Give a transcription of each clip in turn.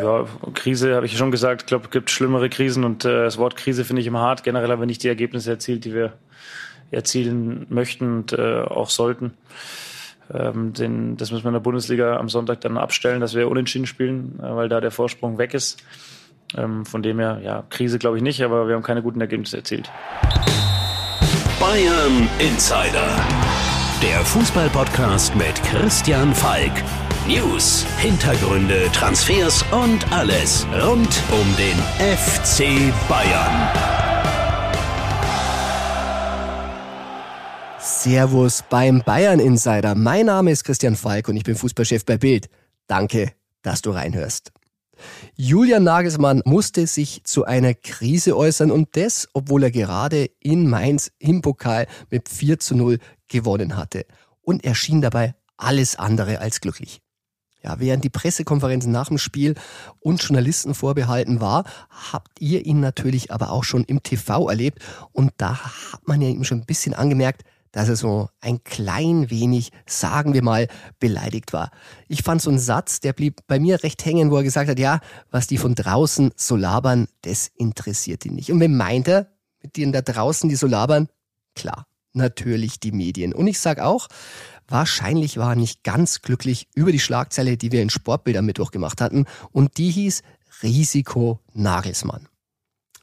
Ja, Krise habe ich schon gesagt. Ich glaube, es gibt schlimmere Krisen und äh, das Wort Krise finde ich immer hart. Generell haben wir nicht die Ergebnisse erzielt, die wir erzielen möchten und äh, auch sollten. Ähm, den, das müssen wir in der Bundesliga am Sonntag dann abstellen, dass wir unentschieden spielen, äh, weil da der Vorsprung weg ist. Ähm, von dem her, ja, Krise glaube ich nicht, aber wir haben keine guten Ergebnisse erzielt. Bayern Insider. Der Fußballpodcast mit Christian Falk. News, Hintergründe, Transfers und alles rund um den FC Bayern. Servus beim Bayern Insider. Mein Name ist Christian Falk und ich bin Fußballchef bei Bild. Danke, dass du reinhörst. Julian Nagelsmann musste sich zu einer Krise äußern und das, obwohl er gerade in Mainz im Pokal mit 4 zu 0 gewonnen hatte. Und er schien dabei alles andere als glücklich. Ja, während die Pressekonferenzen nach dem Spiel uns Journalisten vorbehalten war, habt ihr ihn natürlich aber auch schon im TV erlebt. Und da hat man ja ihm schon ein bisschen angemerkt, dass er so ein klein wenig, sagen wir mal, beleidigt war. Ich fand so einen Satz, der blieb bei mir recht hängen, wo er gesagt hat, ja, was die von draußen so labern, das interessiert ihn nicht. Und wen meint er mit denen da draußen, die so labern? Klar, natürlich die Medien. Und ich sag auch, Wahrscheinlich war er nicht ganz glücklich über die Schlagzeile, die wir in Sportbild am Mittwoch gemacht hatten. Und die hieß Risiko Nagelsmann.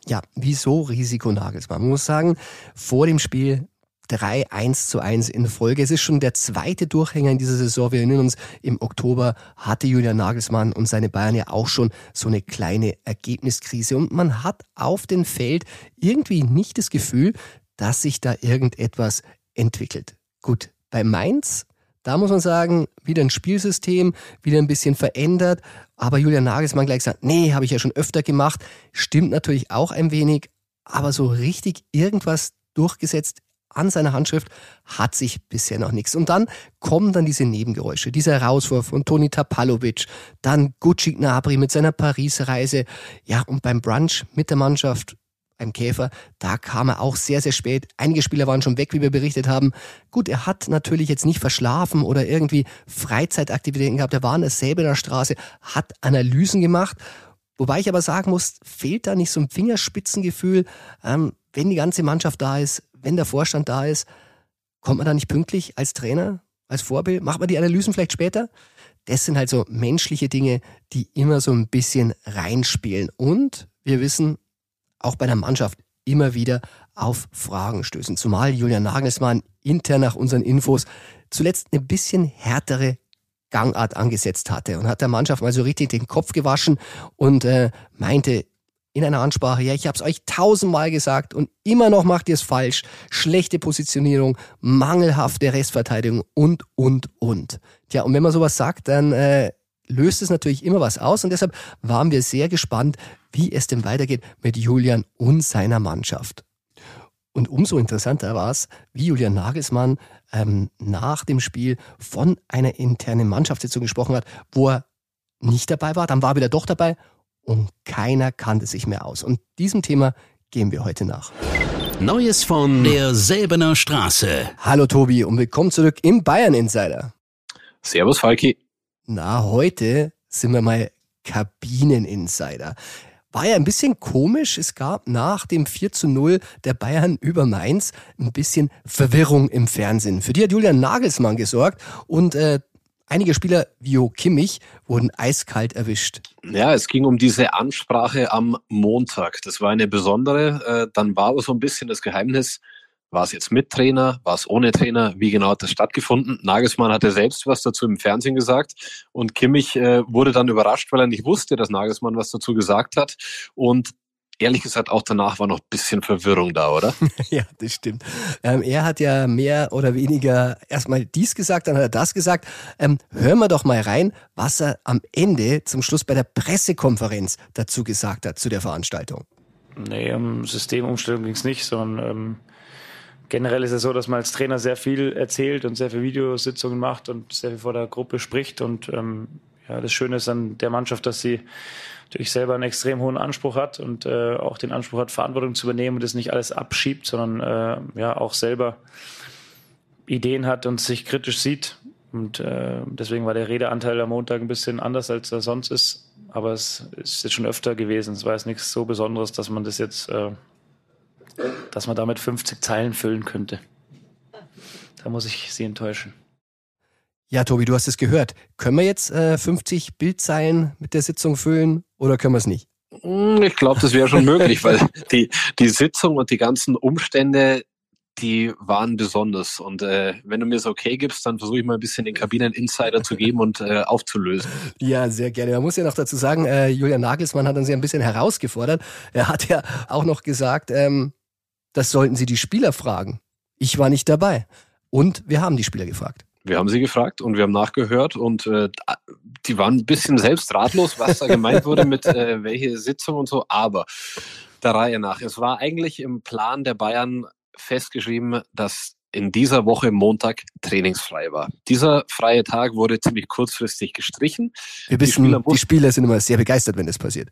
Ja, wieso Risiko Nagelsmann? Man muss sagen, vor dem Spiel 3 1 zu 1 in Folge. Es ist schon der zweite Durchhänger in dieser Saison. Wir erinnern uns, im Oktober hatte Julian Nagelsmann und seine Bayern ja auch schon so eine kleine Ergebniskrise. Und man hat auf dem Feld irgendwie nicht das Gefühl, dass sich da irgendetwas entwickelt. Gut, bei Mainz, da muss man sagen, wieder ein Spielsystem, wieder ein bisschen verändert. Aber Julian Nagelsmann gleich sagt, nee, habe ich ja schon öfter gemacht. Stimmt natürlich auch ein wenig. Aber so richtig irgendwas durchgesetzt an seiner Handschrift hat sich bisher noch nichts. Und dann kommen dann diese Nebengeräusche, dieser Herauswurf von Toni Tapalovic, dann Gucci Gnabry mit seiner Paris-Reise, ja, und beim Brunch mit der Mannschaft beim Käfer, da kam er auch sehr, sehr spät. Einige Spieler waren schon weg, wie wir berichtet haben. Gut, er hat natürlich jetzt nicht verschlafen oder irgendwie Freizeitaktivitäten gehabt. Er war in der Säbener Straße, hat Analysen gemacht. Wobei ich aber sagen muss, fehlt da nicht so ein Fingerspitzengefühl, ähm, wenn die ganze Mannschaft da ist, wenn der Vorstand da ist, kommt man da nicht pünktlich als Trainer, als Vorbild? Macht man die Analysen vielleicht später? Das sind halt so menschliche Dinge, die immer so ein bisschen reinspielen. Und wir wissen, auch bei der Mannschaft immer wieder auf Fragen stößen. Zumal Julian Nagelsmann intern nach unseren Infos zuletzt eine bisschen härtere Gangart angesetzt hatte und hat der Mannschaft mal so richtig den Kopf gewaschen und äh, meinte in einer Ansprache, ja, ich habe es euch tausendmal gesagt und immer noch macht ihr es falsch. Schlechte Positionierung, mangelhafte Restverteidigung und, und, und. Tja, und wenn man sowas sagt, dann äh, löst es natürlich immer was aus und deshalb waren wir sehr gespannt, wie es denn weitergeht mit Julian und seiner Mannschaft. Und umso interessanter war es, wie Julian Nagelsmann ähm, nach dem Spiel von einer internen Mannschaftssitzung gesprochen hat, wo er nicht dabei war, dann war er wieder doch dabei und keiner kannte sich mehr aus. Und diesem Thema gehen wir heute nach. Neues von der Säbener Straße. Hallo Tobi und willkommen zurück im Bayern Insider. Servus Falki. Na, heute sind wir mal Kabinen-Insider. War ja ein bisschen komisch. Es gab nach dem 4 zu 0 der Bayern über Mainz ein bisschen Verwirrung im Fernsehen. Für die hat Julian Nagelsmann gesorgt und äh, einige Spieler wie Jo Kimmich wurden eiskalt erwischt. Ja, es ging um diese Ansprache am Montag. Das war eine besondere. Äh, dann war aber so ein bisschen das Geheimnis, war es jetzt mit Trainer? War es ohne Trainer? Wie genau hat das stattgefunden? Nagelsmann hatte selbst was dazu im Fernsehen gesagt und Kimmich äh, wurde dann überrascht, weil er nicht wusste, dass Nagelsmann was dazu gesagt hat. Und ehrlich gesagt, auch danach war noch ein bisschen Verwirrung da, oder? ja, das stimmt. Ähm, er hat ja mehr oder weniger erstmal dies gesagt, dann hat er das gesagt. Ähm, hören wir doch mal rein, was er am Ende zum Schluss bei der Pressekonferenz dazu gesagt hat zu der Veranstaltung. Nee, um Systemumstellung ging es nicht, sondern ähm, generell ist es so, dass man als Trainer sehr viel erzählt und sehr viele Videositzungen macht und sehr viel vor der Gruppe spricht. Und ähm, ja, das Schöne ist an der Mannschaft, dass sie natürlich selber einen extrem hohen Anspruch hat und äh, auch den Anspruch hat, Verantwortung zu übernehmen und das nicht alles abschiebt, sondern äh, ja auch selber Ideen hat und sich kritisch sieht. Und äh, deswegen war der Redeanteil am Montag ein bisschen anders, als er sonst ist. Aber es ist jetzt schon öfter gewesen. Es war jetzt nichts so Besonderes, dass man das jetzt, äh, dass man damit 50 Zeilen füllen könnte. Da muss ich Sie enttäuschen. Ja, Tobi, du hast es gehört. Können wir jetzt äh, 50 Bildzeilen mit der Sitzung füllen oder können wir es nicht? Hm, ich glaube, das wäre schon möglich, weil die, die Sitzung und die ganzen Umstände, die waren besonders. Und äh, wenn du mir es okay gibst, dann versuche ich mal ein bisschen den Kabinen-Insider zu geben und äh, aufzulösen. Ja, sehr gerne. Man muss ja noch dazu sagen, äh, Julian Nagelsmann hat uns ja ein bisschen herausgefordert. Er hat ja auch noch gesagt, ähm, das sollten Sie die Spieler fragen. Ich war nicht dabei. Und wir haben die Spieler gefragt. Wir haben sie gefragt und wir haben nachgehört und äh, die waren ein bisschen selbst ratlos, was da gemeint wurde mit äh, welche Sitzung und so. Aber der Reihe nach. Es war eigentlich im Plan der Bayern festgeschrieben, dass in dieser Woche Montag trainingsfrei war. Dieser freie Tag wurde ziemlich kurzfristig gestrichen. Wir wissen, die Spieler, die Spieler sind immer sehr begeistert, wenn das passiert.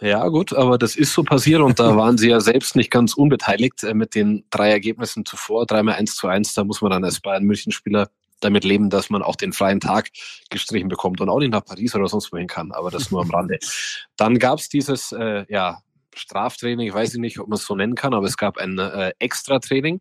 Ja, gut, aber das ist so passiert und da waren sie ja selbst nicht ganz unbeteiligt äh, mit den drei Ergebnissen zuvor. Dreimal eins zu eins, da muss man dann als Bayern-München-Spieler damit leben, dass man auch den freien Tag gestrichen bekommt und auch nicht nach Paris oder sonst wohin kann, aber das nur am Rande. Dann gab's dieses äh, ja, Straftraining, ich weiß nicht, ob man es so nennen kann, aber es gab ein äh, Extra-Training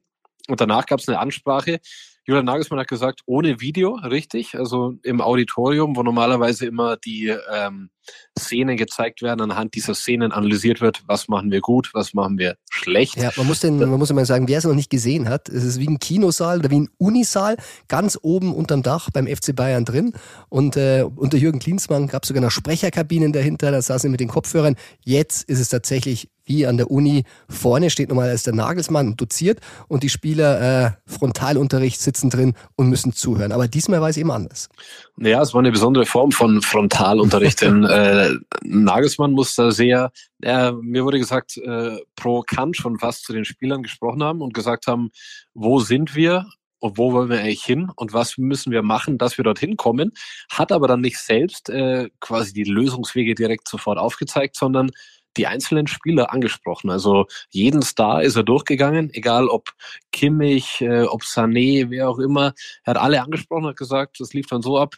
und danach gab's eine Ansprache, Julian Nagelsmann hat gesagt, ohne Video, richtig? Also im Auditorium, wo normalerweise immer die ähm, Szenen gezeigt werden, anhand dieser Szenen analysiert wird, was machen wir gut, was machen wir schlecht. Ja, man muss, den, man muss immer sagen, wer es noch nicht gesehen hat, es ist wie ein Kinosaal oder wie ein Unisaal, ganz oben unterm Dach beim FC Bayern drin. Und äh, unter Jürgen Klinsmann gab es sogar noch Sprecherkabinen dahinter, da saßen sie mit den Kopfhörern. Jetzt ist es tatsächlich wie an der Uni. Vorne steht nochmal als der Nagelsmann doziert und die Spieler äh, Frontalunterricht sitzen drin und müssen zuhören. Aber diesmal war es eben anders. Ja, es war eine besondere Form von Frontalunterricht, denn äh, Nagelsmann muss da sehr, äh, mir wurde gesagt, äh, pro Kant schon fast zu den Spielern gesprochen haben und gesagt haben, wo sind wir und wo wollen wir eigentlich hin und was müssen wir machen, dass wir dorthin kommen, hat aber dann nicht selbst äh, quasi die Lösungswege direkt sofort aufgezeigt, sondern die einzelnen Spieler angesprochen. Also jeden Star ist er durchgegangen, egal ob Kimmich, äh, ob Sané, wer auch immer. Er hat alle angesprochen, hat gesagt, das lief dann so ab.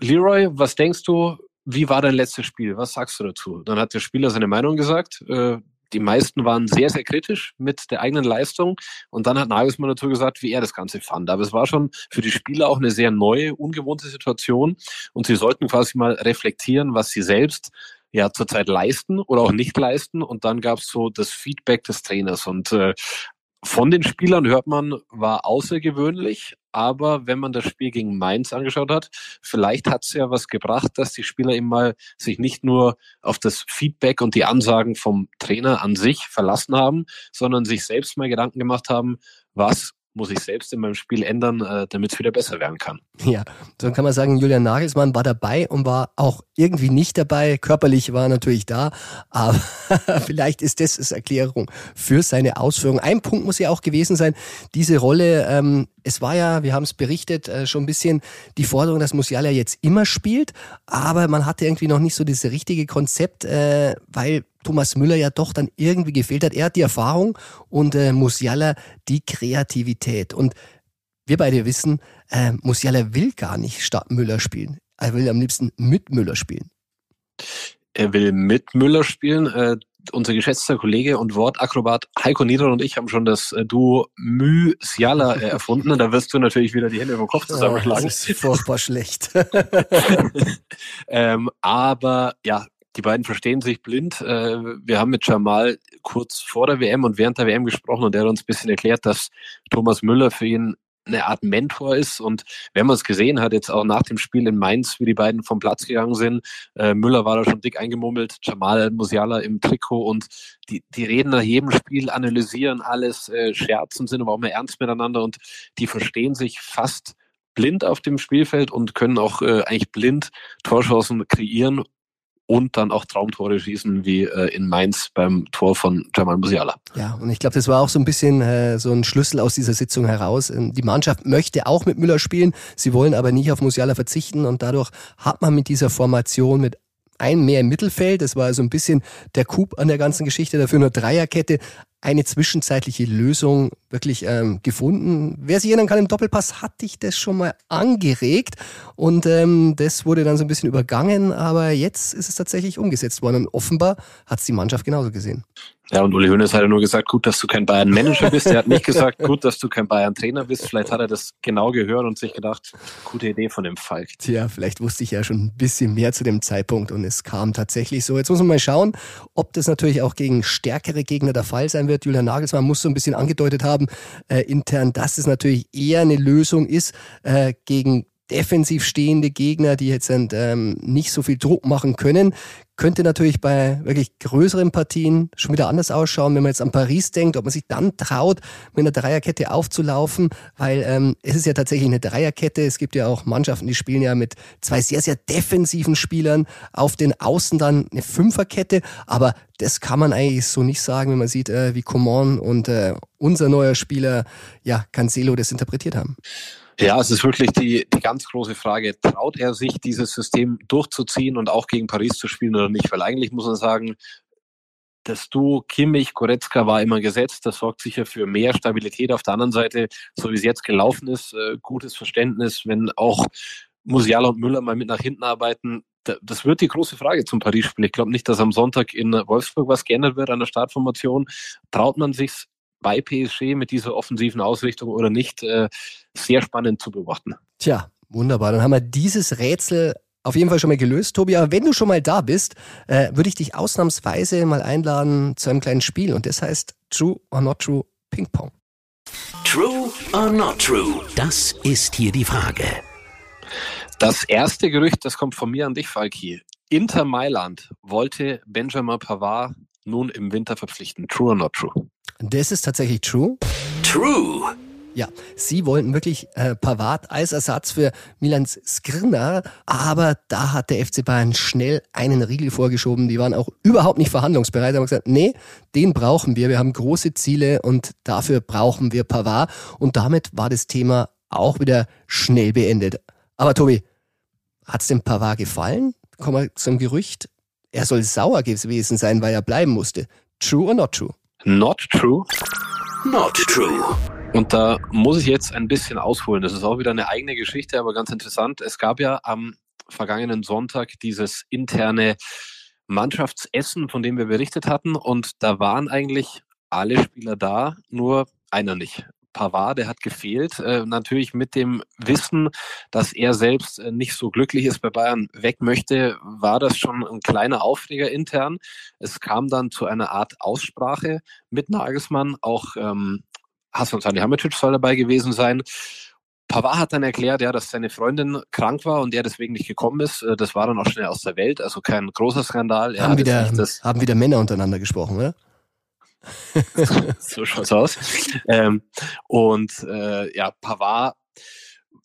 Leroy, was denkst du, wie war dein letztes Spiel? Was sagst du dazu? Dann hat der Spieler seine Meinung gesagt. Äh, die meisten waren sehr, sehr kritisch mit der eigenen Leistung. Und dann hat Nagelsmann dazu gesagt, wie er das Ganze fand. Aber es war schon für die Spieler auch eine sehr neue, ungewohnte Situation. Und sie sollten quasi mal reflektieren, was sie selbst ja zurzeit leisten oder auch nicht leisten. Und dann gab es so das Feedback des Trainers. Und äh, von den Spielern hört man, war außergewöhnlich, aber wenn man das Spiel gegen Mainz angeschaut hat, vielleicht hat es ja was gebracht, dass die Spieler eben mal sich nicht nur auf das Feedback und die Ansagen vom Trainer an sich verlassen haben, sondern sich selbst mal Gedanken gemacht haben, was muss ich selbst in meinem Spiel ändern, äh, damit es wieder besser werden kann. Ja, so kann man sagen, Julian Nagelsmann war dabei und war auch irgendwie nicht dabei. Körperlich war er natürlich da, aber vielleicht ist das als Erklärung für seine Ausführung. Ein Punkt muss ja auch gewesen sein, diese Rolle, ähm, es war ja, wir haben es berichtet, äh, schon ein bisschen die Forderung, dass Musiala jetzt immer spielt, aber man hatte irgendwie noch nicht so das richtige Konzept, äh, weil Thomas Müller ja doch dann irgendwie gefehlt hat. Er hat die Erfahrung und äh, Musiala die Kreativität. Und wir beide wissen, äh, Musiala will gar nicht statt Müller spielen. Er will am liebsten mit Müller spielen. Er will mit Müller spielen. Äh, unser geschätzter Kollege und Wortakrobat Heiko Nieder und ich haben schon das äh, Duo Musiala äh, erfunden. Da wirst du natürlich wieder die Hände über den Kopf zusammenschlagen. das ist furchtbar schlecht. ähm, aber ja, die beiden verstehen sich blind. Äh, wir haben mit Jamal kurz vor der WM und während der WM gesprochen und er hat uns ein bisschen erklärt, dass Thomas Müller für ihn eine Art Mentor ist. Und wenn man es gesehen hat, jetzt auch nach dem Spiel in Mainz, wie die beiden vom Platz gegangen sind, äh, Müller war da schon dick eingemummelt, Jamal Musiala im Trikot und die, die reden nach jedem Spiel, analysieren alles, äh, scherzen, sind aber auch mehr ernst miteinander und die verstehen sich fast blind auf dem Spielfeld und können auch äh, eigentlich blind Torchancen kreieren und dann auch Traumtore schießen wie äh, in Mainz beim Tor von Jamal Musiala. Ja, und ich glaube, das war auch so ein bisschen äh, so ein Schlüssel aus dieser Sitzung heraus. Ähm, die Mannschaft möchte auch mit Müller spielen, sie wollen aber nicht auf Musiala verzichten und dadurch hat man mit dieser Formation mit ein mehr im Mittelfeld. Das war so ein bisschen der Coup an der ganzen Geschichte. Dafür nur Dreierkette. Eine zwischenzeitliche Lösung wirklich ähm, gefunden. Wer sich erinnern kann, im Doppelpass hatte ich das schon mal angeregt und ähm, das wurde dann so ein bisschen übergangen, aber jetzt ist es tatsächlich umgesetzt worden und offenbar hat es die Mannschaft genauso gesehen. Ja, und Uli Hoeneß hat ja nur gesagt, gut, dass du kein Bayern-Manager bist. Er hat nicht gesagt, gut, dass du kein Bayern-Trainer bist. Vielleicht hat er das genau gehört und sich gedacht, gute Idee von dem Falk. Tja, vielleicht wusste ich ja schon ein bisschen mehr zu dem Zeitpunkt und es kam tatsächlich so. Jetzt muss man mal schauen, ob das natürlich auch gegen stärkere Gegner der Fall sein wird. Julian Nagelsmann muss so ein bisschen angedeutet haben, äh, intern, dass es natürlich eher eine Lösung ist äh, gegen defensiv stehende Gegner, die jetzt ähm, nicht so viel Druck machen können. Könnte natürlich bei wirklich größeren Partien schon wieder anders ausschauen, wenn man jetzt an Paris denkt, ob man sich dann traut, mit einer Dreierkette aufzulaufen, weil ähm, es ist ja tatsächlich eine Dreierkette. Es gibt ja auch Mannschaften, die spielen ja mit zwei sehr, sehr defensiven Spielern auf den Außen dann eine Fünferkette, aber das kann man eigentlich so nicht sagen, wenn man sieht, äh, wie Coman und äh, unser neuer Spieler, ja, Cancelo das interpretiert haben. Ja, es ist wirklich die, die ganz große Frage. Traut er sich, dieses System durchzuziehen und auch gegen Paris zu spielen oder nicht? Weil eigentlich muss man sagen, das Duo Kimmich, Goretzka war immer gesetzt. Das sorgt sicher für mehr Stabilität. Auf der anderen Seite, so wie es jetzt gelaufen ist, äh, gutes Verständnis, wenn auch Musiala und Müller mal mit nach hinten arbeiten. Das wird die große Frage zum Paris-Spiel. Ich glaube nicht, dass am Sonntag in Wolfsburg was geändert wird an der Startformation. Traut man sich bei PSG mit dieser offensiven Ausrichtung oder nicht, äh, sehr spannend zu beobachten. Tja, wunderbar. Dann haben wir dieses Rätsel auf jeden Fall schon mal gelöst, Tobi. Aber wenn du schon mal da bist, äh, würde ich dich ausnahmsweise mal einladen zu einem kleinen Spiel. Und das heißt True or Not True Ping Pong. True or Not True? Das ist hier die Frage. Das erste Gerücht, das kommt von mir an dich, Falki. Inter Mailand wollte Benjamin Pavard nun im Winter verpflichten. True or not true? Das ist tatsächlich true. True. Ja, sie wollten wirklich äh, Pavard als Ersatz für Milans Skriniar, aber da hat der FC Bayern schnell einen Riegel vorgeschoben. Die waren auch überhaupt nicht verhandlungsbereit. haben gesagt, nee, den brauchen wir. Wir haben große Ziele und dafür brauchen wir Pavard. Und damit war das Thema auch wieder schnell beendet. Aber Tobi, hat's dem Pavard gefallen? Kommen wir zum Gerücht. Er soll sauer gewesen sein, weil er bleiben musste. True or not true? Not true. Not true. Und da muss ich jetzt ein bisschen ausholen. Das ist auch wieder eine eigene Geschichte, aber ganz interessant. Es gab ja am vergangenen Sonntag dieses interne Mannschaftsessen, von dem wir berichtet hatten. Und da waren eigentlich alle Spieler da, nur einer nicht. Pavard, der hat gefehlt. Äh, natürlich mit dem Wissen, dass er selbst äh, nicht so glücklich ist bei Bayern weg möchte, war das schon ein kleiner Aufreger intern. Es kam dann zu einer Art Aussprache mit Nagelsmann. Auch ähm, Hassan Salihamidzic soll dabei gewesen sein. Pavard hat dann erklärt, ja, dass seine Freundin krank war und er deswegen nicht gekommen ist. Äh, das war dann auch schnell aus der Welt, also kein großer Skandal. Haben, wieder, haben wieder Männer untereinander gesprochen, oder? so schaut's aus. Ähm, und äh, ja, Pavard,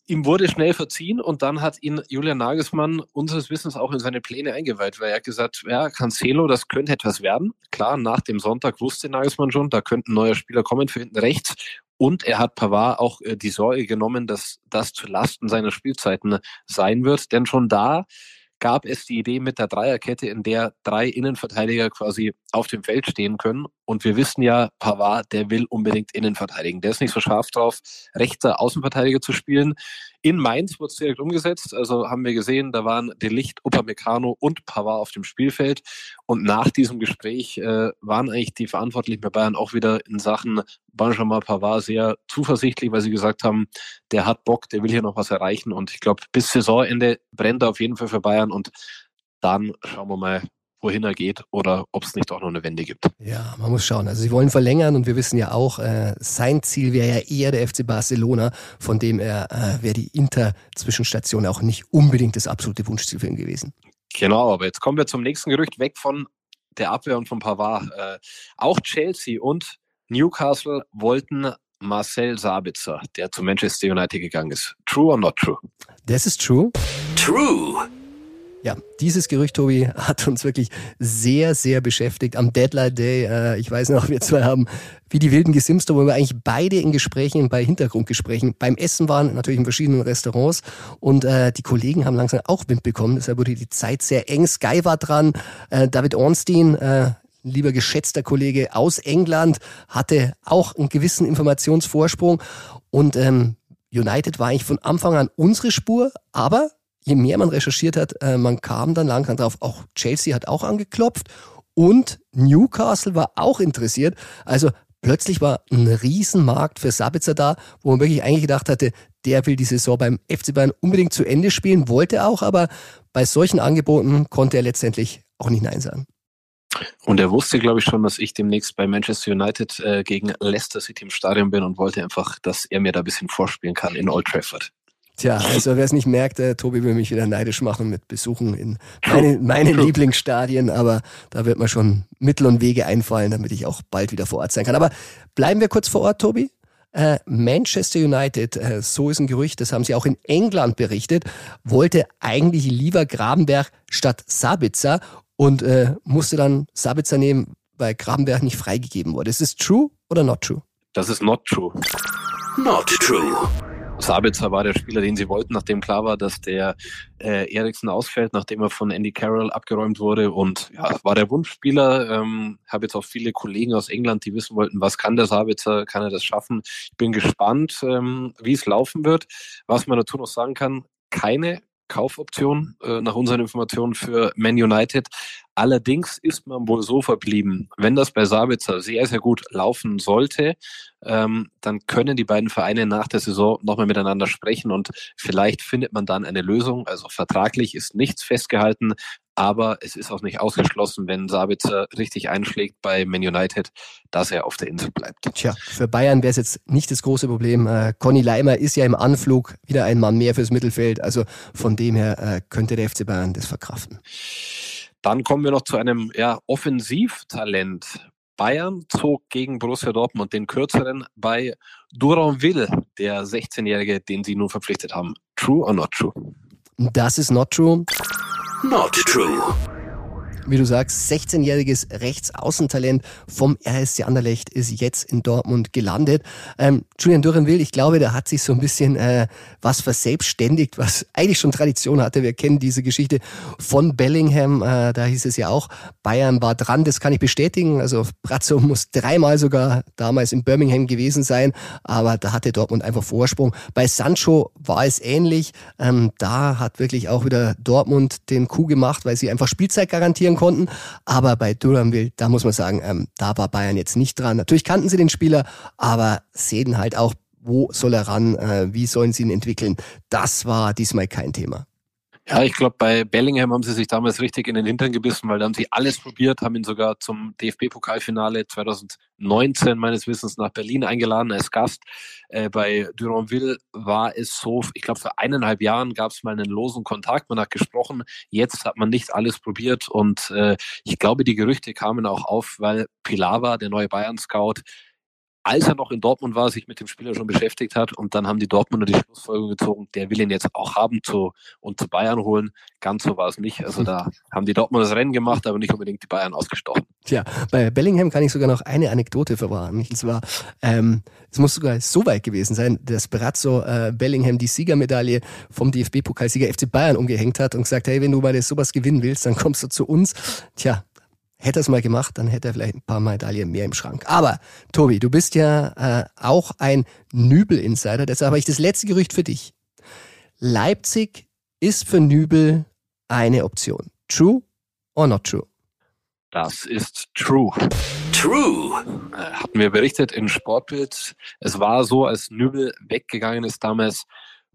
ihm wurde schnell verziehen und dann hat ihn Julian Nagelsmann unseres Wissens auch in seine Pläne eingeweiht, weil er gesagt, ja, Cancelo, das könnte etwas werden. Klar, nach dem Sonntag wusste Nagelsmann schon, da könnte ein neuer Spieler kommen für hinten rechts. Und er hat Pavard auch äh, die Sorge genommen, dass das zu Lasten seiner Spielzeiten sein wird. Denn schon da gab es die Idee mit der Dreierkette, in der drei Innenverteidiger quasi auf dem Feld stehen können. Und wir wissen ja, Pavard, der will unbedingt innen verteidigen. Der ist nicht so scharf drauf, rechter Außenverteidiger zu spielen. In Mainz wurde es direkt umgesetzt. Also haben wir gesehen, da waren Delicht, Upamecano und Pavard auf dem Spielfeld. Und nach diesem Gespräch äh, waren eigentlich die Verantwortlichen bei Bayern auch wieder in Sachen Benjamin Pavard sehr zuversichtlich, weil sie gesagt haben, der hat Bock, der will hier noch was erreichen. Und ich glaube, bis Saisonende brennt er auf jeden Fall für Bayern. Und dann schauen wir mal, wohin er geht oder ob es nicht auch noch eine Wende gibt. Ja, man muss schauen. Also sie wollen verlängern und wir wissen ja auch, äh, sein Ziel wäre ja eher der FC Barcelona, von dem er äh, wäre die Inter-Zwischenstation auch nicht unbedingt das absolute Wunschziel für ihn gewesen. Genau, aber jetzt kommen wir zum nächsten Gerücht weg von der Abwehr und von Pavard. Äh, auch Chelsea und Newcastle wollten Marcel Sabitzer, der zu Manchester United gegangen ist. True or not true? Das ist true. True. Ja, dieses Gerücht, Tobi, hat uns wirklich sehr, sehr beschäftigt. Am Deadline Day, äh, ich weiß noch, wir zwei haben wie die Wilden gesimst, wo wir eigentlich beide in Gesprächen, bei Hintergrundgesprächen beim Essen waren, natürlich in verschiedenen Restaurants. Und äh, die Kollegen haben langsam auch Wind bekommen. Deshalb wurde die Zeit sehr eng. Sky war dran, äh, David Ornstein, äh, lieber geschätzter Kollege aus England, hatte auch einen gewissen Informationsvorsprung und ähm, United war eigentlich von Anfang an unsere Spur, aber je mehr man recherchiert hat, äh, man kam dann langsam drauf, auch Chelsea hat auch angeklopft und Newcastle war auch interessiert. Also plötzlich war ein Riesenmarkt für Sabitzer da, wo man wirklich eigentlich gedacht hatte, der will die Saison beim FC Bayern unbedingt zu Ende spielen, wollte auch, aber bei solchen Angeboten konnte er letztendlich auch nicht Nein sagen. Und er wusste, glaube ich, schon, dass ich demnächst bei Manchester United äh, gegen Leicester City im Stadion bin und wollte einfach, dass er mir da ein bisschen vorspielen kann in Old Trafford. Tja, also wer es nicht merkt, äh, Tobi will mich wieder neidisch machen mit Besuchen in meine, meine Lieblingsstadien, aber da wird mir schon Mittel und Wege einfallen, damit ich auch bald wieder vor Ort sein kann. Aber bleiben wir kurz vor Ort, Tobi. Äh, Manchester United, äh, so ist ein Gerücht, das haben sie auch in England berichtet, wollte eigentlich lieber Grabenberg statt Sabitzer und äh, musste dann Sabitzer nehmen, weil Grabenberg nicht freigegeben wurde. Ist es true oder not true? Das ist not true. Not true. Sabitzer war der Spieler, den sie wollten, nachdem klar war, dass der äh, Eriksen ausfällt, nachdem er von Andy Carroll abgeräumt wurde und ja, war der Wunschspieler. Ähm, habe jetzt auch viele Kollegen aus England, die wissen wollten, was kann der Sabitzer, kann er das schaffen? Ich bin gespannt, ähm, wie es laufen wird. Was man dazu noch sagen kann, keine Kaufoption äh, nach unseren Informationen für Man United. Allerdings ist man wohl so verblieben, wenn das bei Sabitzer sehr, sehr gut laufen sollte, ähm, dann können die beiden Vereine nach der Saison nochmal miteinander sprechen und vielleicht findet man dann eine Lösung. Also vertraglich ist nichts festgehalten, aber es ist auch nicht ausgeschlossen, wenn Sabitzer richtig einschlägt bei Man United, dass er auf der Insel bleibt. Tja, für Bayern wäre es jetzt nicht das große Problem. Äh, Conny Leimer ist ja im Anflug wieder ein Mann mehr fürs Mittelfeld. Also von dem her äh, könnte der FC Bayern das verkraften. Dann kommen wir noch zu einem ja, Offensivtalent. Bayern zog gegen Borussia Dortmund den kürzeren bei Duranville, der 16-Jährige, den sie nun verpflichtet haben. True or not true? Das ist not true. Not true. Wie du sagst, 16-jähriges Rechtsaußentalent vom RSC Anderlecht ist jetzt in Dortmund gelandet. Ähm, Julian Dürrenwill, ich glaube, der hat sich so ein bisschen äh, was verselbstständigt, was eigentlich schon Tradition hatte. Wir kennen diese Geschichte von Bellingham, äh, da hieß es ja auch, Bayern war dran, das kann ich bestätigen. Also Brazzo muss dreimal sogar damals in Birmingham gewesen sein, aber da hatte Dortmund einfach Vorsprung. Bei Sancho war es ähnlich. Ähm, da hat wirklich auch wieder Dortmund den Coup gemacht, weil sie einfach Spielzeit garantieren konnten. Aber bei Duranville, da muss man sagen, ähm, da war Bayern jetzt nicht dran. Natürlich kannten sie den Spieler, aber sehen halt auch, wo soll er ran, äh, wie sollen sie ihn entwickeln. Das war diesmal kein Thema. Ja, ich glaube, bei Bellingham haben sie sich damals richtig in den Hintern gebissen, weil da haben sie alles probiert, haben ihn sogar zum DFB-Pokalfinale 2019 meines Wissens nach Berlin eingeladen als Gast. Äh, bei Duranville war es so, ich glaube, vor eineinhalb Jahren gab es mal einen losen Kontakt, man hat gesprochen, jetzt hat man nicht alles probiert und äh, ich glaube, die Gerüchte kamen auch auf, weil Pilawa, der neue Bayern-Scout, als er noch in Dortmund war, sich mit dem Spieler schon beschäftigt hat und dann haben die Dortmunder die Schlussfolgerung gezogen, der will ihn jetzt auch haben zu, und zu Bayern holen. Ganz so war es nicht. Also da haben die Dortmunder das Rennen gemacht, aber nicht unbedingt die Bayern ausgestochen. Tja, bei Bellingham kann ich sogar noch eine Anekdote verwahren. Und zwar, ähm, es muss sogar so weit gewesen sein, dass Brazzo äh, Bellingham die Siegermedaille vom DFB-Pokalsieger FC Bayern umgehängt hat und gesagt, hey, wenn du mal sowas gewinnen willst, dann kommst du zu uns. Tja, Hätte er es mal gemacht, dann hätte er vielleicht ein paar Medaillen mehr im Schrank. Aber, Tobi, du bist ja äh, auch ein Nübel-Insider, deshalb habe ich das letzte Gerücht für dich. Leipzig ist für Nübel eine Option. True or not true? Das ist true. True. Äh, hatten wir berichtet in Sportbild. Es war so, als Nübel weggegangen ist damals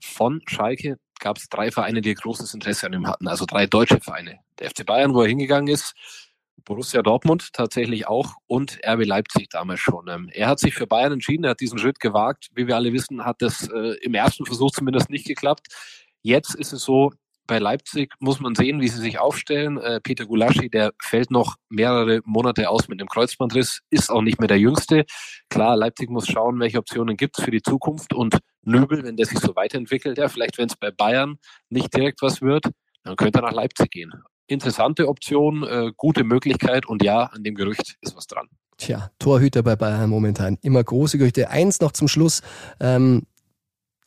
von Schalke, gab es drei Vereine, die großes Interesse an ihm hatten. Also drei deutsche Vereine. Der FC Bayern, wo er hingegangen ist, Borussia Dortmund tatsächlich auch und RB Leipzig damals schon. Ähm, er hat sich für Bayern entschieden, er hat diesen Schritt gewagt. Wie wir alle wissen, hat das äh, im ersten Versuch zumindest nicht geklappt. Jetzt ist es so, bei Leipzig muss man sehen, wie sie sich aufstellen. Äh, Peter Gulaschi, der fällt noch mehrere Monate aus mit dem Kreuzbandriss, ist auch nicht mehr der Jüngste. Klar, Leipzig muss schauen, welche Optionen gibt es für die Zukunft und Nöbel, wenn der sich so weiterentwickelt, ja, vielleicht wenn es bei Bayern nicht direkt was wird, dann könnte er nach Leipzig gehen interessante Option, äh, gute Möglichkeit und ja, an dem Gerücht ist was dran. Tja, Torhüter bei Bayern momentan immer große Gerüchte. Eins noch zum Schluss, ähm,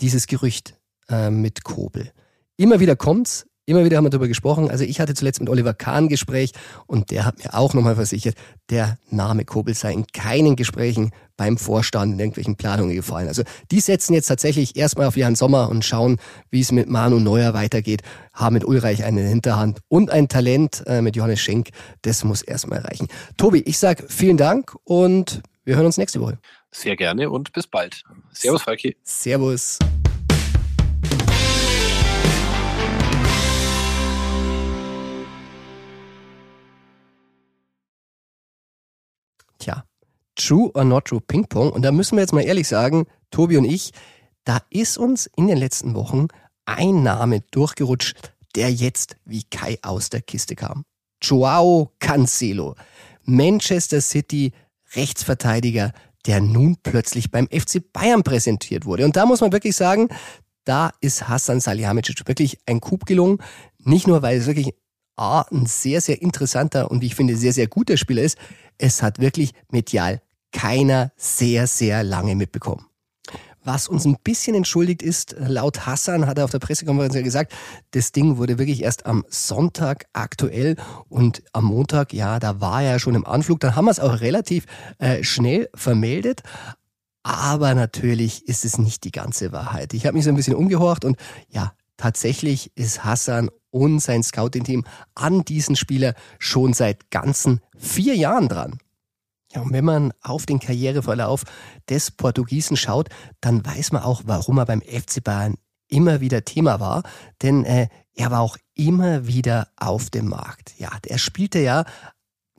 dieses Gerücht äh, mit Kobel. Immer wieder kommt's, Immer wieder haben wir darüber gesprochen. Also ich hatte zuletzt mit Oliver Kahn Gespräch und der hat mir auch nochmal versichert, der Name Kobel sei in keinen Gesprächen beim Vorstand in irgendwelchen Planungen gefallen. Also die setzen jetzt tatsächlich erstmal auf Jan Sommer und schauen, wie es mit Manu Neuer weitergeht. Haben mit Ulreich eine Hinterhand und ein Talent äh, mit Johannes Schenk. Das muss erstmal reichen. Tobi, ich sag vielen Dank und wir hören uns nächste Woche. Sehr gerne und bis bald. Servus, Falki. Servus. True or Not True Ping Pong. Und da müssen wir jetzt mal ehrlich sagen, Tobi und ich, da ist uns in den letzten Wochen ein Name durchgerutscht, der jetzt wie Kai aus der Kiste kam. Joao Cancelo, Manchester City Rechtsverteidiger, der nun plötzlich beim FC Bayern präsentiert wurde. Und da muss man wirklich sagen, da ist Hassan Salihamidzic wirklich ein Coup gelungen. Nicht nur, weil es wirklich A, ein sehr, sehr interessanter und wie ich finde sehr, sehr guter Spieler ist. Es hat wirklich medial keiner sehr, sehr lange mitbekommen. Was uns ein bisschen entschuldigt ist, laut Hassan hat er auf der Pressekonferenz ja gesagt, das Ding wurde wirklich erst am Sonntag aktuell und am Montag, ja, da war er schon im Anflug. Dann haben wir es auch relativ äh, schnell vermeldet. Aber natürlich ist es nicht die ganze Wahrheit. Ich habe mich so ein bisschen umgehorcht und ja, tatsächlich ist Hassan und sein Scouting-Team an diesen Spieler schon seit ganzen vier Jahren dran. Und wenn man auf den Karriereverlauf des Portugiesen schaut, dann weiß man auch, warum er beim FC Bayern immer wieder Thema war, denn äh, er war auch immer wieder auf dem Markt. Ja, er spielte ja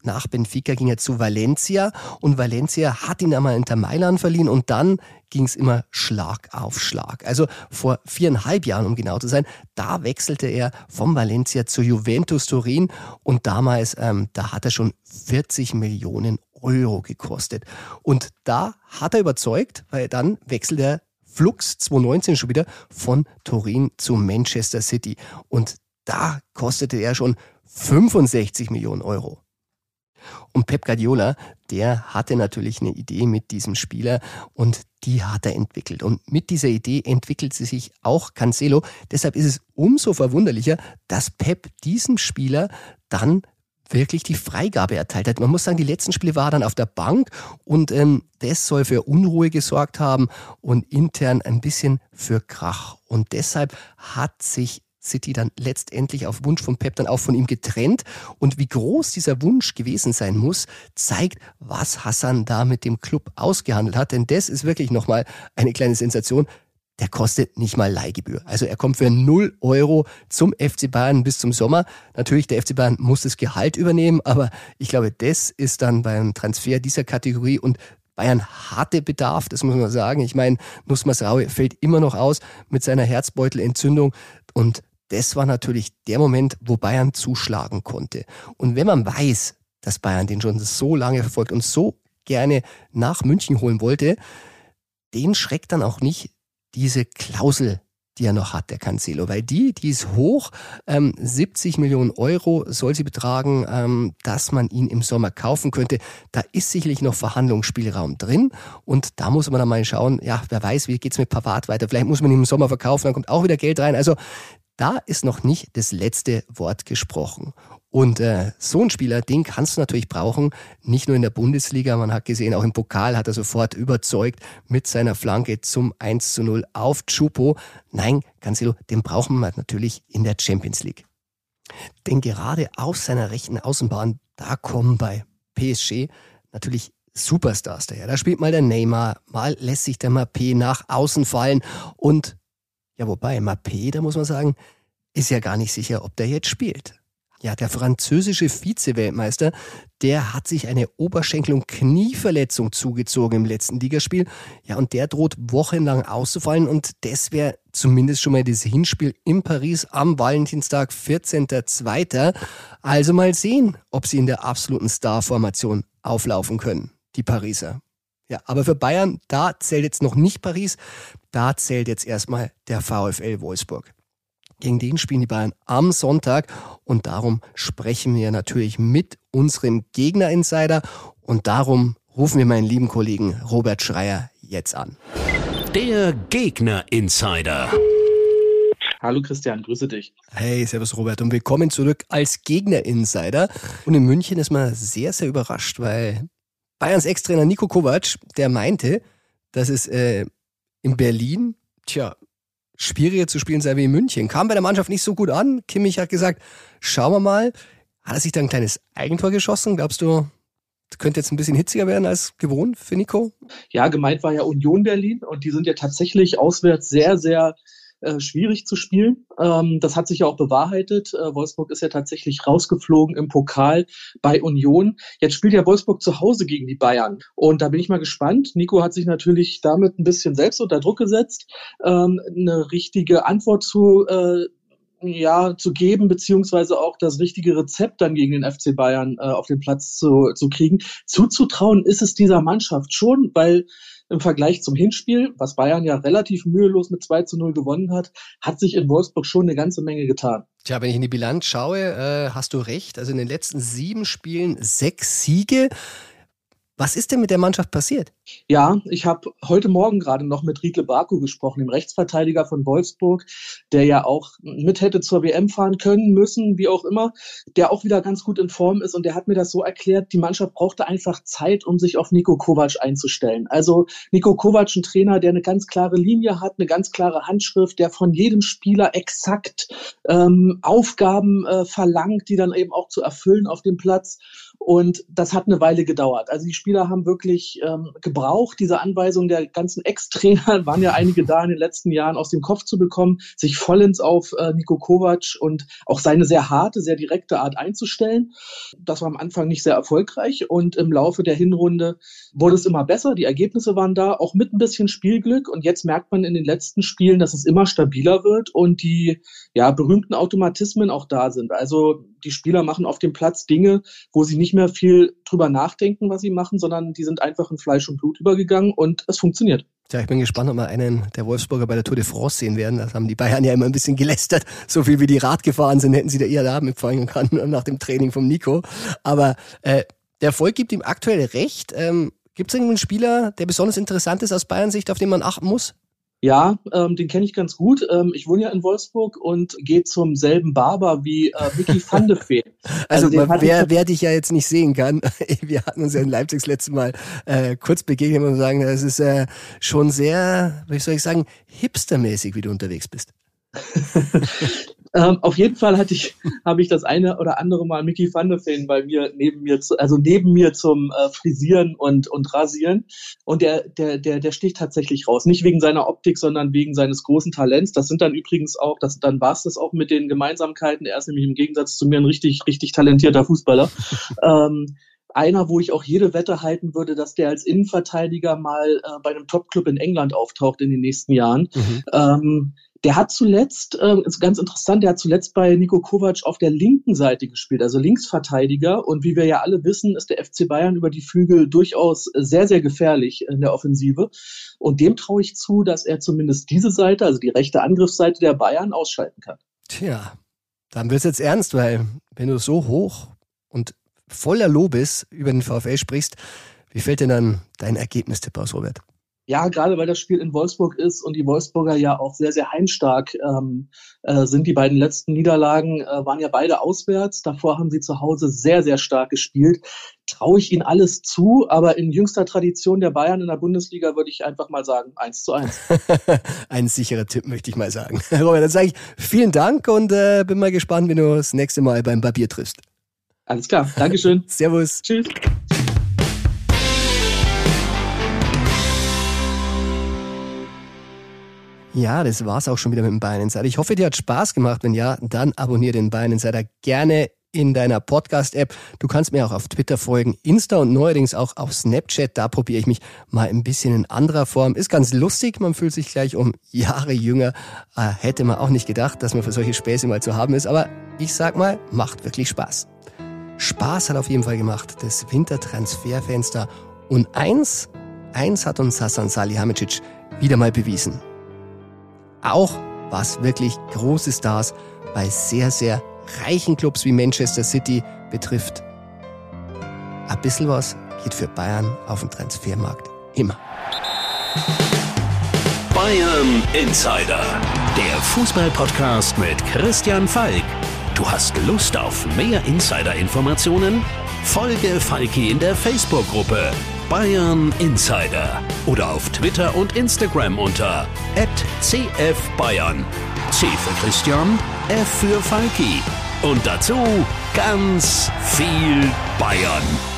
nach Benfica ging er zu Valencia und Valencia hat ihn einmal Inter Mailand verliehen und dann ging es immer Schlag auf Schlag. Also vor viereinhalb Jahren, um genau zu sein, da wechselte er vom Valencia zu Juventus Turin und damals, ähm, da hat er schon 40 Millionen Euro gekostet. Und da hat er überzeugt, weil dann wechselt er Flux 2019 schon wieder von Turin zu Manchester City. Und da kostete er schon 65 Millionen Euro. Und Pep Guardiola, der hatte natürlich eine Idee mit diesem Spieler und die hat er entwickelt. Und mit dieser Idee entwickelt sie sich auch Cancelo. Deshalb ist es umso verwunderlicher, dass Pep diesem Spieler dann wirklich die Freigabe erteilt hat. Man muss sagen, die letzten Spiele war dann auf der Bank und ähm, das soll für Unruhe gesorgt haben und intern ein bisschen für Krach. Und deshalb hat sich City dann letztendlich auf Wunsch von Pep dann auch von ihm getrennt. Und wie groß dieser Wunsch gewesen sein muss, zeigt, was Hassan da mit dem Club ausgehandelt hat. Denn das ist wirklich nochmal eine kleine Sensation der kostet nicht mal Leihgebühr. Also er kommt für 0 Euro zum FC Bayern bis zum Sommer. Natürlich, der FC Bayern muss das Gehalt übernehmen, aber ich glaube, das ist dann beim Transfer dieser Kategorie und Bayern hatte Bedarf, das muss man sagen. Ich meine, Nussmas Raue fällt immer noch aus mit seiner Herzbeutelentzündung und das war natürlich der Moment, wo Bayern zuschlagen konnte. Und wenn man weiß, dass Bayern den schon so lange verfolgt und so gerne nach München holen wollte, den schreckt dann auch nicht diese Klausel, die er noch hat, der Cancelo, weil die, die ist hoch, ähm, 70 Millionen Euro soll sie betragen, ähm, dass man ihn im Sommer kaufen könnte. Da ist sicherlich noch Verhandlungsspielraum drin und da muss man dann mal schauen, ja, wer weiß, wie geht's mit Pavard weiter, vielleicht muss man ihn im Sommer verkaufen, dann kommt auch wieder Geld rein. Also da ist noch nicht das letzte Wort gesprochen. Und äh, so ein Spieler, den kannst du natürlich brauchen, nicht nur in der Bundesliga, man hat gesehen, auch im Pokal hat er sofort überzeugt mit seiner Flanke zum 1 zu 0 auf Chupo. Nein, Cancelo, den brauchen wir natürlich in der Champions League. Denn gerade aus seiner rechten Außenbahn, da kommen bei PSG natürlich Superstars daher. Da spielt mal der Neymar, mal lässt sich der Mappé nach außen fallen und ja, wobei, Mappé, da muss man sagen, ist ja gar nicht sicher, ob der jetzt spielt. Ja, der französische Vize-Weltmeister, der hat sich eine Oberschenkel- und Knieverletzung zugezogen im letzten Ligaspiel. Ja, und der droht wochenlang auszufallen und das wäre zumindest schon mal das Hinspiel in Paris am Valentinstag, 14.02. Also mal sehen, ob sie in der absoluten Star-Formation auflaufen können, die Pariser. Ja, aber für Bayern, da zählt jetzt noch nicht Paris, da zählt jetzt erstmal der VfL Wolfsburg. Gegen den spielen die Bayern am Sonntag und darum sprechen wir natürlich mit unserem Gegner-Insider und darum rufen wir meinen lieben Kollegen Robert Schreier jetzt an. Der Gegner-Insider. Hallo Christian, grüße dich. Hey, servus Robert und willkommen zurück als Gegner-Insider. Und in München ist man sehr, sehr überrascht, weil Bayerns Ex-Trainer Nico Kovac, der meinte, dass es äh, in Berlin, tja, schwieriger zu spielen sei wie in München. Kam bei der Mannschaft nicht so gut an. Kimmich hat gesagt, schauen wir mal. Hat er sich da ein kleines Eigentor geschossen? Glaubst du, könnte jetzt ein bisschen hitziger werden als gewohnt für Nico? Ja, gemeint war ja Union Berlin und die sind ja tatsächlich auswärts sehr, sehr äh, schwierig zu spielen. Ähm, das hat sich ja auch bewahrheitet. Äh, Wolfsburg ist ja tatsächlich rausgeflogen im Pokal bei Union. Jetzt spielt ja Wolfsburg zu Hause gegen die Bayern. Und da bin ich mal gespannt. Nico hat sich natürlich damit ein bisschen selbst unter Druck gesetzt, ähm, eine richtige Antwort zu äh, ja, zu geben, beziehungsweise auch das richtige Rezept dann gegen den FC Bayern äh, auf den Platz zu, zu kriegen. Zuzutrauen ist es dieser Mannschaft schon, weil im Vergleich zum Hinspiel, was Bayern ja relativ mühelos mit 2 zu 0 gewonnen hat, hat sich in Wolfsburg schon eine ganze Menge getan. Tja, wenn ich in die Bilanz schaue, äh, hast du recht. Also in den letzten sieben Spielen sechs Siege. Was ist denn mit der Mannschaft passiert? Ja, ich habe heute Morgen gerade noch mit Riedle Baku gesprochen, dem Rechtsverteidiger von Wolfsburg, der ja auch mit hätte zur WM fahren können, müssen, wie auch immer, der auch wieder ganz gut in Form ist und der hat mir das so erklärt, die Mannschaft brauchte einfach Zeit, um sich auf Nico Kovac einzustellen. Also Nico Kovac, ein Trainer, der eine ganz klare Linie hat, eine ganz klare Handschrift, der von jedem Spieler exakt ähm, Aufgaben äh, verlangt, die dann eben auch zu erfüllen auf dem Platz. Und das hat eine Weile gedauert. Also die Spieler haben wirklich ähm, gebraucht, diese Anweisung der ganzen Ex-Trainer, waren ja einige da in den letzten Jahren, aus dem Kopf zu bekommen, sich vollends auf äh, Nico Kovac und auch seine sehr harte, sehr direkte Art einzustellen. Das war am Anfang nicht sehr erfolgreich und im Laufe der Hinrunde wurde es immer besser. Die Ergebnisse waren da, auch mit ein bisschen Spielglück. Und jetzt merkt man in den letzten Spielen, dass es immer stabiler wird und die ja, berühmten Automatismen auch da sind. Also die Spieler machen auf dem Platz Dinge, wo sie nicht mehr viel drüber nachdenken, was sie machen, sondern die sind einfach in Fleisch und Blut übergegangen und es funktioniert. Ja, ich bin gespannt, ob wir einen der Wolfsburger bei der Tour de France sehen werden. Das haben die Bayern ja immer ein bisschen gelästert. So viel wie die Rad gefahren sind, hätten sie da eher da mitfahren können nach dem Training vom Nico. Aber äh, der Erfolg gibt ihm aktuell recht. Ähm, Gibt es irgendeinen Spieler, der besonders interessant ist aus Bayern Sicht, auf den man achten muss? Ja, ähm, den kenne ich ganz gut. Ähm, ich wohne ja in Wolfsburg und gehe zum selben Barber wie äh, Vicky van de Fee. Also, also wer, wer dich ja jetzt nicht sehen kann, wir hatten uns ja in Leipzig das letzte Mal äh, kurz begegnet und sagen, es ist äh, schon sehr, wie soll ich sagen, hipstermäßig, wie du unterwegs bist. Ähm, auf jeden Fall hatte ich, habe ich das eine oder andere Mal Mickey van der Feen bei mir neben mir, zu, also neben mir zum äh, Frisieren und, und Rasieren. Und der, der, der, der sticht tatsächlich raus. Nicht wegen seiner Optik, sondern wegen seines großen Talents. Das sind dann übrigens auch, das, dann war es das auch mit den Gemeinsamkeiten. Er ist nämlich im Gegensatz zu mir ein richtig, richtig talentierter Fußballer. ähm, einer, wo ich auch jede Wette halten würde, dass der als Innenverteidiger mal äh, bei einem Topclub in England auftaucht in den nächsten Jahren. Mhm. Ähm, der hat zuletzt, äh, ist ganz interessant, der hat zuletzt bei Nico Kovac auf der linken Seite gespielt, also Linksverteidiger. Und wie wir ja alle wissen, ist der FC Bayern über die Flügel durchaus sehr, sehr gefährlich in der Offensive. Und dem traue ich zu, dass er zumindest diese Seite, also die rechte Angriffsseite der Bayern, ausschalten kann. Tja, dann wird es jetzt ernst, weil wenn du so hoch und voller Lobes über den VfL sprichst, wie fällt denn dann dein Ergebnistipp aus, Robert? Ja, gerade weil das Spiel in Wolfsburg ist und die Wolfsburger ja auch sehr, sehr heimstark ähm, äh, sind. Die beiden letzten Niederlagen äh, waren ja beide auswärts. Davor haben sie zu Hause sehr, sehr stark gespielt. Traue ich ihnen alles zu, aber in jüngster Tradition der Bayern in der Bundesliga würde ich einfach mal sagen, eins zu eins. Ein sicherer Tipp, möchte ich mal sagen. Robert, dann sage ich vielen Dank und äh, bin mal gespannt, wenn du das nächste Mal beim Barbier triffst. Alles klar, Dankeschön. Servus. Tschüss. Ja, das war's auch schon wieder mit dem Bayern Insider. Ich hoffe, dir hat Spaß gemacht. Wenn ja, dann abonniere den Bayern Insider gerne in deiner Podcast-App. Du kannst mir auch auf Twitter folgen, Insta und neuerdings auch auf Snapchat. Da probiere ich mich mal ein bisschen in anderer Form. Ist ganz lustig, man fühlt sich gleich um Jahre jünger. Äh, hätte man auch nicht gedacht, dass man für solche Späße mal zu haben ist. Aber ich sag mal, macht wirklich Spaß. Spaß hat auf jeden Fall gemacht, das Wintertransferfenster. Und eins, eins hat uns Hassan Salihamidzic wieder mal bewiesen auch was wirklich große Stars bei sehr, sehr reichen Clubs wie Manchester City betrifft. Ein bisschen was geht für Bayern auf dem Transfermarkt immer. Bayern Insider, der Fußballpodcast mit Christian Falk. Du hast Lust auf mehr Insider-Informationen? Folge Falki in der Facebook-Gruppe Bayern Insider oder auf Twitter und Instagram unter @cfbayern. C für Christian, F für Falki und dazu ganz viel Bayern.